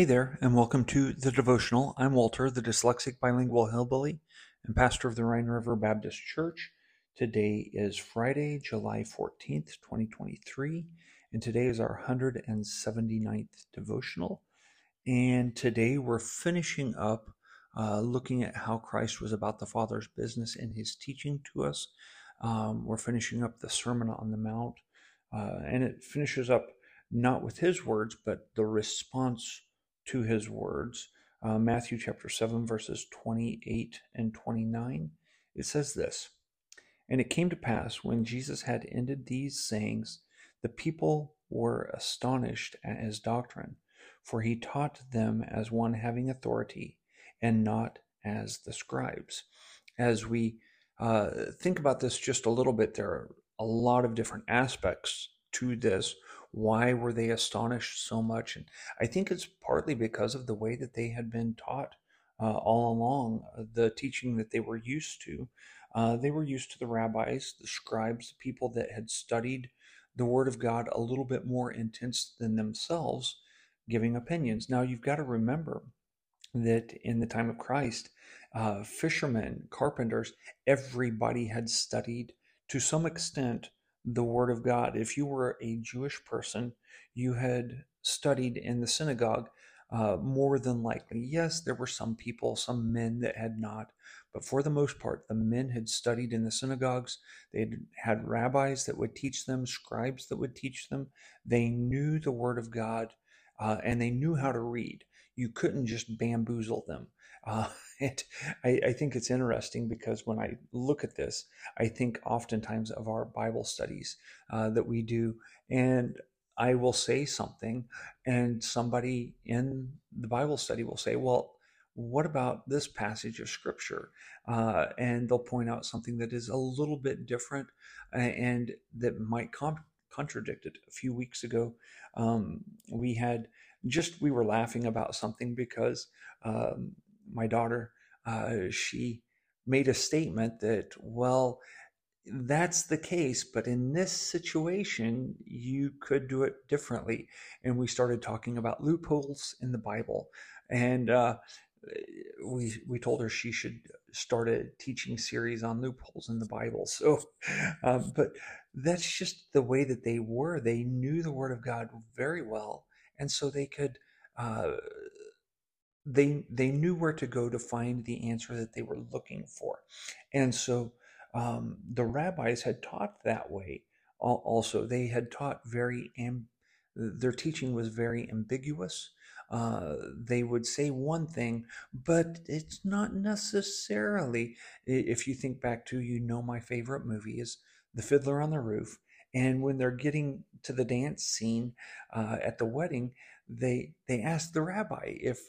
Hey there, and welcome to the devotional. I'm Walter, the dyslexic bilingual hillbilly and pastor of the Rhine River Baptist Church. Today is Friday, July 14th, 2023, and today is our 179th devotional. And today we're finishing up uh, looking at how Christ was about the Father's business in his teaching to us. Um, we're finishing up the Sermon on the Mount, uh, and it finishes up not with his words, but the response to his words. Uh, Matthew chapter 7, verses 28 and 29. It says this And it came to pass when Jesus had ended these sayings, the people were astonished at his doctrine, for he taught them as one having authority, and not as the scribes. As we uh, think about this just a little bit, there are a lot of different aspects to this why were they astonished so much? And I think it's partly because of the way that they had been taught uh, all along, uh, the teaching that they were used to. Uh, they were used to the rabbis, the scribes, the people that had studied the Word of God a little bit more intense than themselves, giving opinions. Now, you've got to remember that in the time of Christ, uh, fishermen, carpenters, everybody had studied to some extent the Word of God. If you were a Jewish person, you had studied in the synagogue uh, more than likely. Yes, there were some people, some men that had not, but for the most part, the men had studied in the synagogues. They had, rabbis that would teach them, scribes that would teach them. They knew the Word of God uh, and they knew how to read. You couldn't just bamboozle them. Uh, I, I, think it's interesting because when I look at this, I think oftentimes of our Bible studies uh, that we do, and I will say something, and somebody in the Bible study will say, Well, what about this passage of scripture? Uh, and they'll point out something that is a little bit different and that might contradict it. A few weeks ago, um, we had just, we were laughing about something because um, my daughter, uh, she made a statement that, well, that's the case, but in this situation, you could do it differently. And we started talking about loopholes in the Bible. And uh, we we told her she should start a teaching series on loopholes in the Bible. So, uh, but that's just the way that they were. They knew the Word of God very well, and so they could uh, they they knew where to go to find the answer that they were looking for. And so um, the rabbis had taught that way also. They had taught very amb- their teaching was very ambiguous. Uh, they would say one thing but it's not necessarily if you think back to you know my favorite movie is the fiddler on the roof. And when they're getting to the dance scene uh, at the wedding they they ask the rabbi if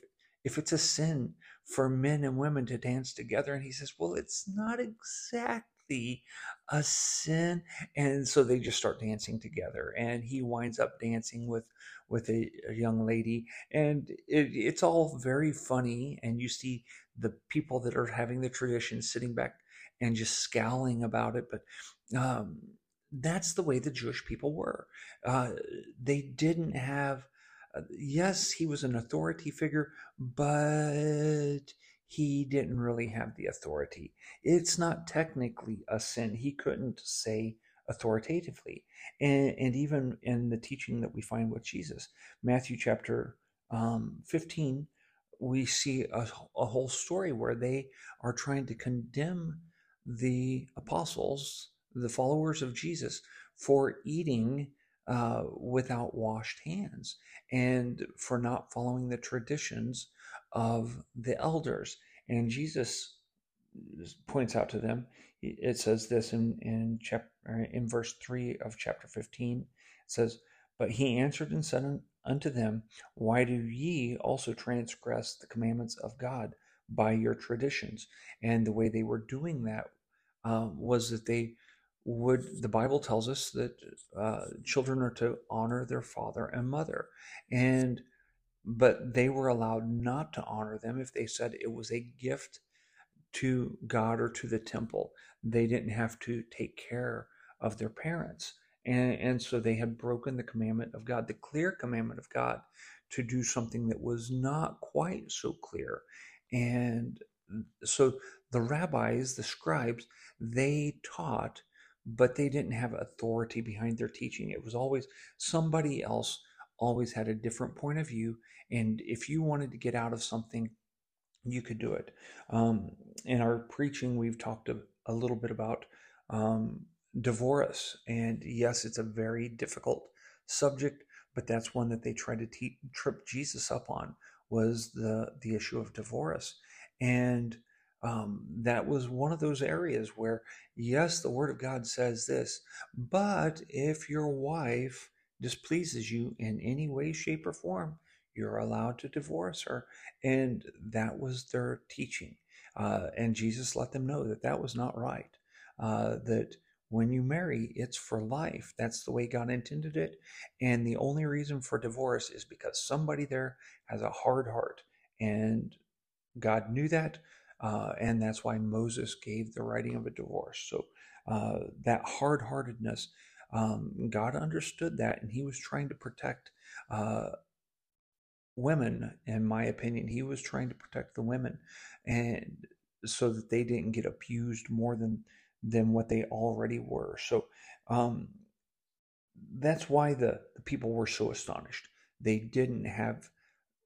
if it's a sin for men and women to dance together. And he says, well, it's not exactly a sin. And so they just start dancing together. And he winds up dancing with, with a, a young lady. And it, it's all very funny. And you see the people that are having the tradition sitting back and just scowling about it. But, um, that's the way the Jewish people were. Uh, they didn't have yes, he was an authority figure, but he didn't really have the authority. It's not technically a sin. He couldn't say authoritatively. And, and even in the teaching that we find with Jesus, Matthew chapter um, 15, we see a, a whole story where they are trying to condemn the apostles, the followers of Jesus, for eating uh, without washed hands and for not following the traditions of the elders. And Jesus points out to them, it says this in, in, chapter, in verse 3 of chapter 15. It says, But he answered and said unto them, Why do ye also transgress the commandments of God by your traditions? And the way they were doing that uh, was that they would the Bible tells us that uh, children are to honor their father and mother, and but they were allowed not to honor them if they said it was a gift to God or to the temple. They didn't have to take care of their parents, and and so they had broken the commandment of God, the clear commandment of God, to do something that was not quite so clear. And so the rabbis, the scribes, they taught, but they didn't have authority behind their teaching. It was always somebody else always had a different point of view. And if you wanted to get out of something, you could do it. Um, in our preaching, we've talked a, a little bit about um, divorce. And yes, it's a very difficult subject, but that's one that they tried to te- trip Jesus up on was the the issue of divorce, and um, that was one of those areas where yes, the Word of God says this, but if your wife displeases you in any way, shape, or form, you're allowed to divorce her, and that was their teaching, uh, and Jesus let them know that that was not right. Uh, that when you marry, it's for life. That's the way God intended it. And the only reason for divorce is because somebody there has a hard heart. And God knew that. Uh, and that's why Moses gave the writing of a divorce. So uh, that hard heartedness, um, God understood that. And he was trying to protect uh, women, in my opinion. He was trying to protect the women. And so that they didn't get abused more than than what they already were. So um, that's why the, the people were so astonished. They didn't have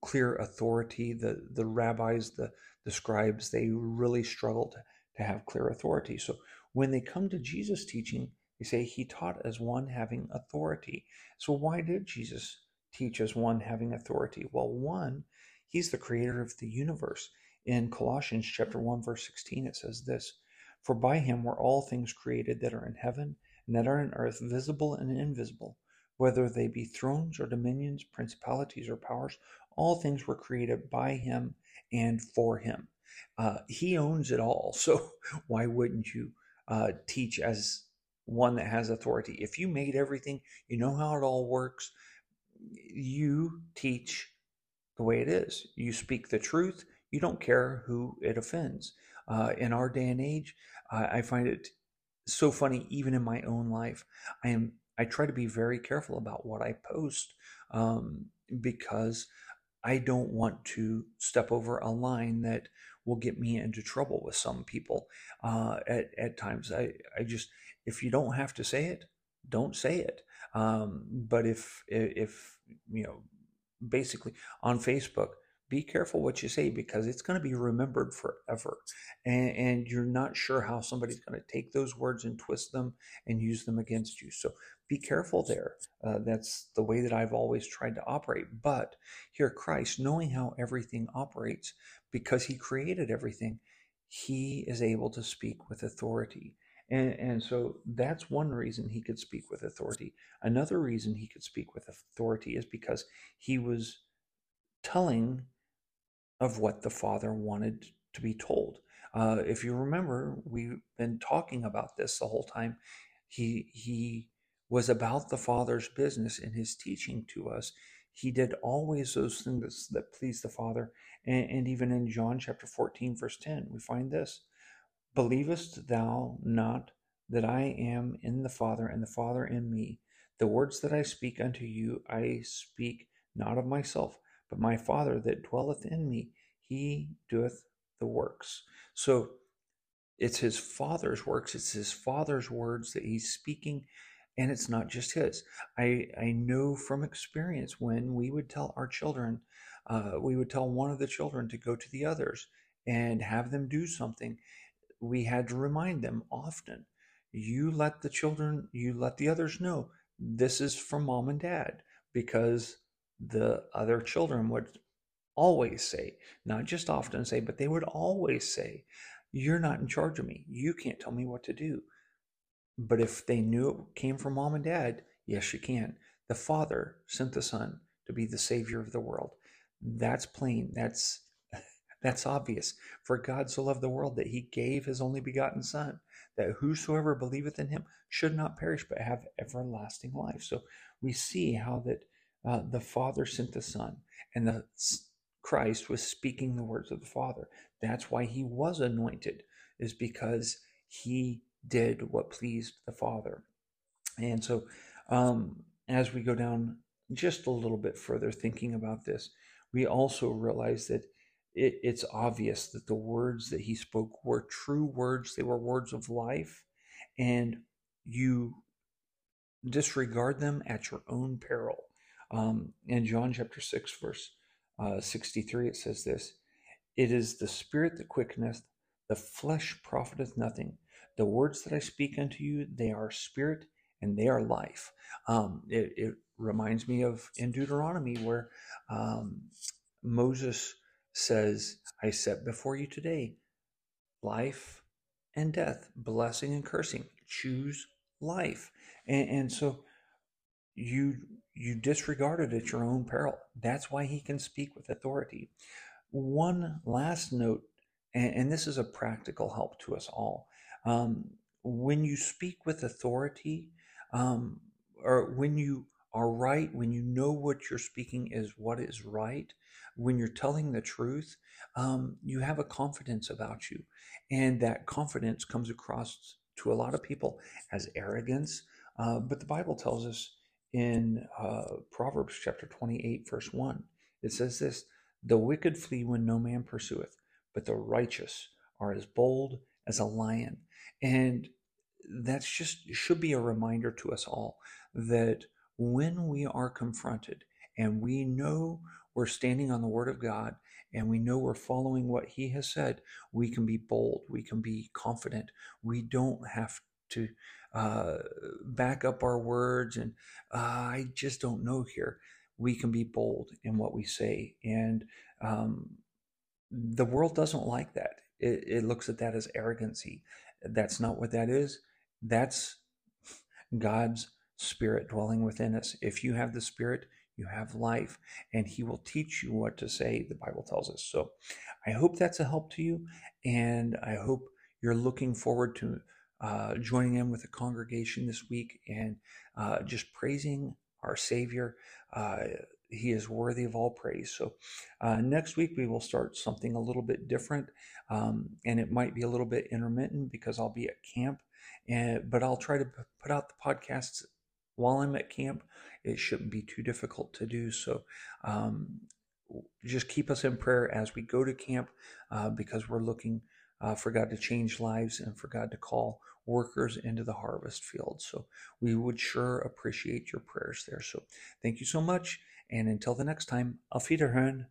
clear authority. The the rabbis, the the scribes, they really struggled to have clear authority. So when they come to Jesus' teaching, they say he taught as one having authority. So why did Jesus teach as one having authority? Well, one, he's the creator of the universe. In Colossians chapter 1 verse 16 it says this, for by him were all things created that are in heaven and that are in earth, visible and invisible, whether they be thrones or dominions, principalities or powers. All things were created by him and for him. Uh, he owns it all. So why wouldn't you uh, teach as one that has authority? If you made everything, you know how it all works, you teach the way it is. You speak the truth. You don't care who it offends. Uh, in our day and age, I find it so funny, even in my own life. I am I try to be very careful about what I post um, because I don't want to step over a line that will get me into trouble with some people. Uh, at at times, I I just if you don't have to say it, don't say it. Um, but if if you know, basically on Facebook, be careful what you say because it's going to be remembered forever. And, and you're not sure how somebody's going to take those words and twist them and use them against you. So be careful there. Uh, that's the way that I've always tried to operate. But here, Christ, knowing how everything operates, because he created everything, he is able to speak with authority. And, and so that's one reason he could speak with authority. Another reason he could speak with authority is because he was telling of what the Father wanted to be told. Uh, if you remember, we've been talking about this the whole time. He he was about the Father's business in his teaching to us. He did always those things that pleased the Father. And, and even in John chapter 14, verse 10, we find this Believest thou not that I am in the Father, and the Father in me? The words that I speak unto you, I speak not of myself, but my Father that dwelleth in me, he doeth the works. So it's his Father's works, it's his Father's words that he's speaking, and it's not just his. I, I know from experience when we would tell our children, uh, we would tell one of the children to go to the others and have them do something. We had to remind them often you let the children, you let the others know this is from mom and dad because the other children would always say, not just often say, but they would always say, You're not in charge of me. You can't tell me what to do. But if they knew it came from mom and dad, yes, you can. The Father sent the Son to be the Savior of the world. That's plain. That's that's obvious. For God so loved the world that he gave his only begotten Son, that whosoever believeth in him should not perish but have everlasting life. So we see how that uh, the Father sent the Son, and the Christ was speaking the words of the Father. That's why he was anointed, is because he did what pleased the Father. And so, um, as we go down just a little bit further thinking about this, we also realize that it, it's obvious that the words that he spoke were true words. They were words of life. And you disregard them at your own peril. Um, in John chapter 6, verse uh, 63, it says this It is the spirit that quickeneth, the flesh profiteth nothing. The words that I speak unto you, they are spirit and they are life. Um, it, it, reminds me of in Deuteronomy where um, Moses says, I set before you today life and death, blessing and cursing. Choose life. And, and so you you disregard it at your own peril. That's why he can speak with authority. One last note, and, and this is a practical help to us all. Um, when you speak with authority, um, or when you are right, when you know what you're speaking is what is right, when you're telling the truth, um, you have a confidence about you. And that confidence comes across to a lot of people as arrogance. Uh, but the Bible tells us in uh, Proverbs chapter 28, verse 1, it says this The wicked flee when no man pursueth, but the righteous are as bold as a lion. And that's just should be a reminder to us all that when we are confronted and we know we're standing on the Word of God and we know we're following what He has said, we can be bold, we can be confident. We don't have to uh, back up our words and uh, I just don't know here. We can be bold in what we say. And um, the world doesn't like that. It, it looks at that as arrogancy. That's not what that is. That's God's Spirit dwelling within us. If you have the Spirit, you have life, and He will teach you what to say, the Bible tells us. So I hope that's a help to you, and I hope you're looking forward to uh, joining in with the congregation this week and uh, just praising our Savior. Uh, he is worthy of all praise. So, uh, next week we will start something a little bit different, um, and it might be a little bit intermittent because I'll be at camp. And, but I'll try to put out the podcasts while I'm at camp. It shouldn't be too difficult to do. So um, just keep us in prayer as we go to camp uh, because we're looking uh, for God to change lives and for God to call workers into the harvest field. So we would sure appreciate your prayers there. So thank you so much. And until the next time, auf Wiederhören.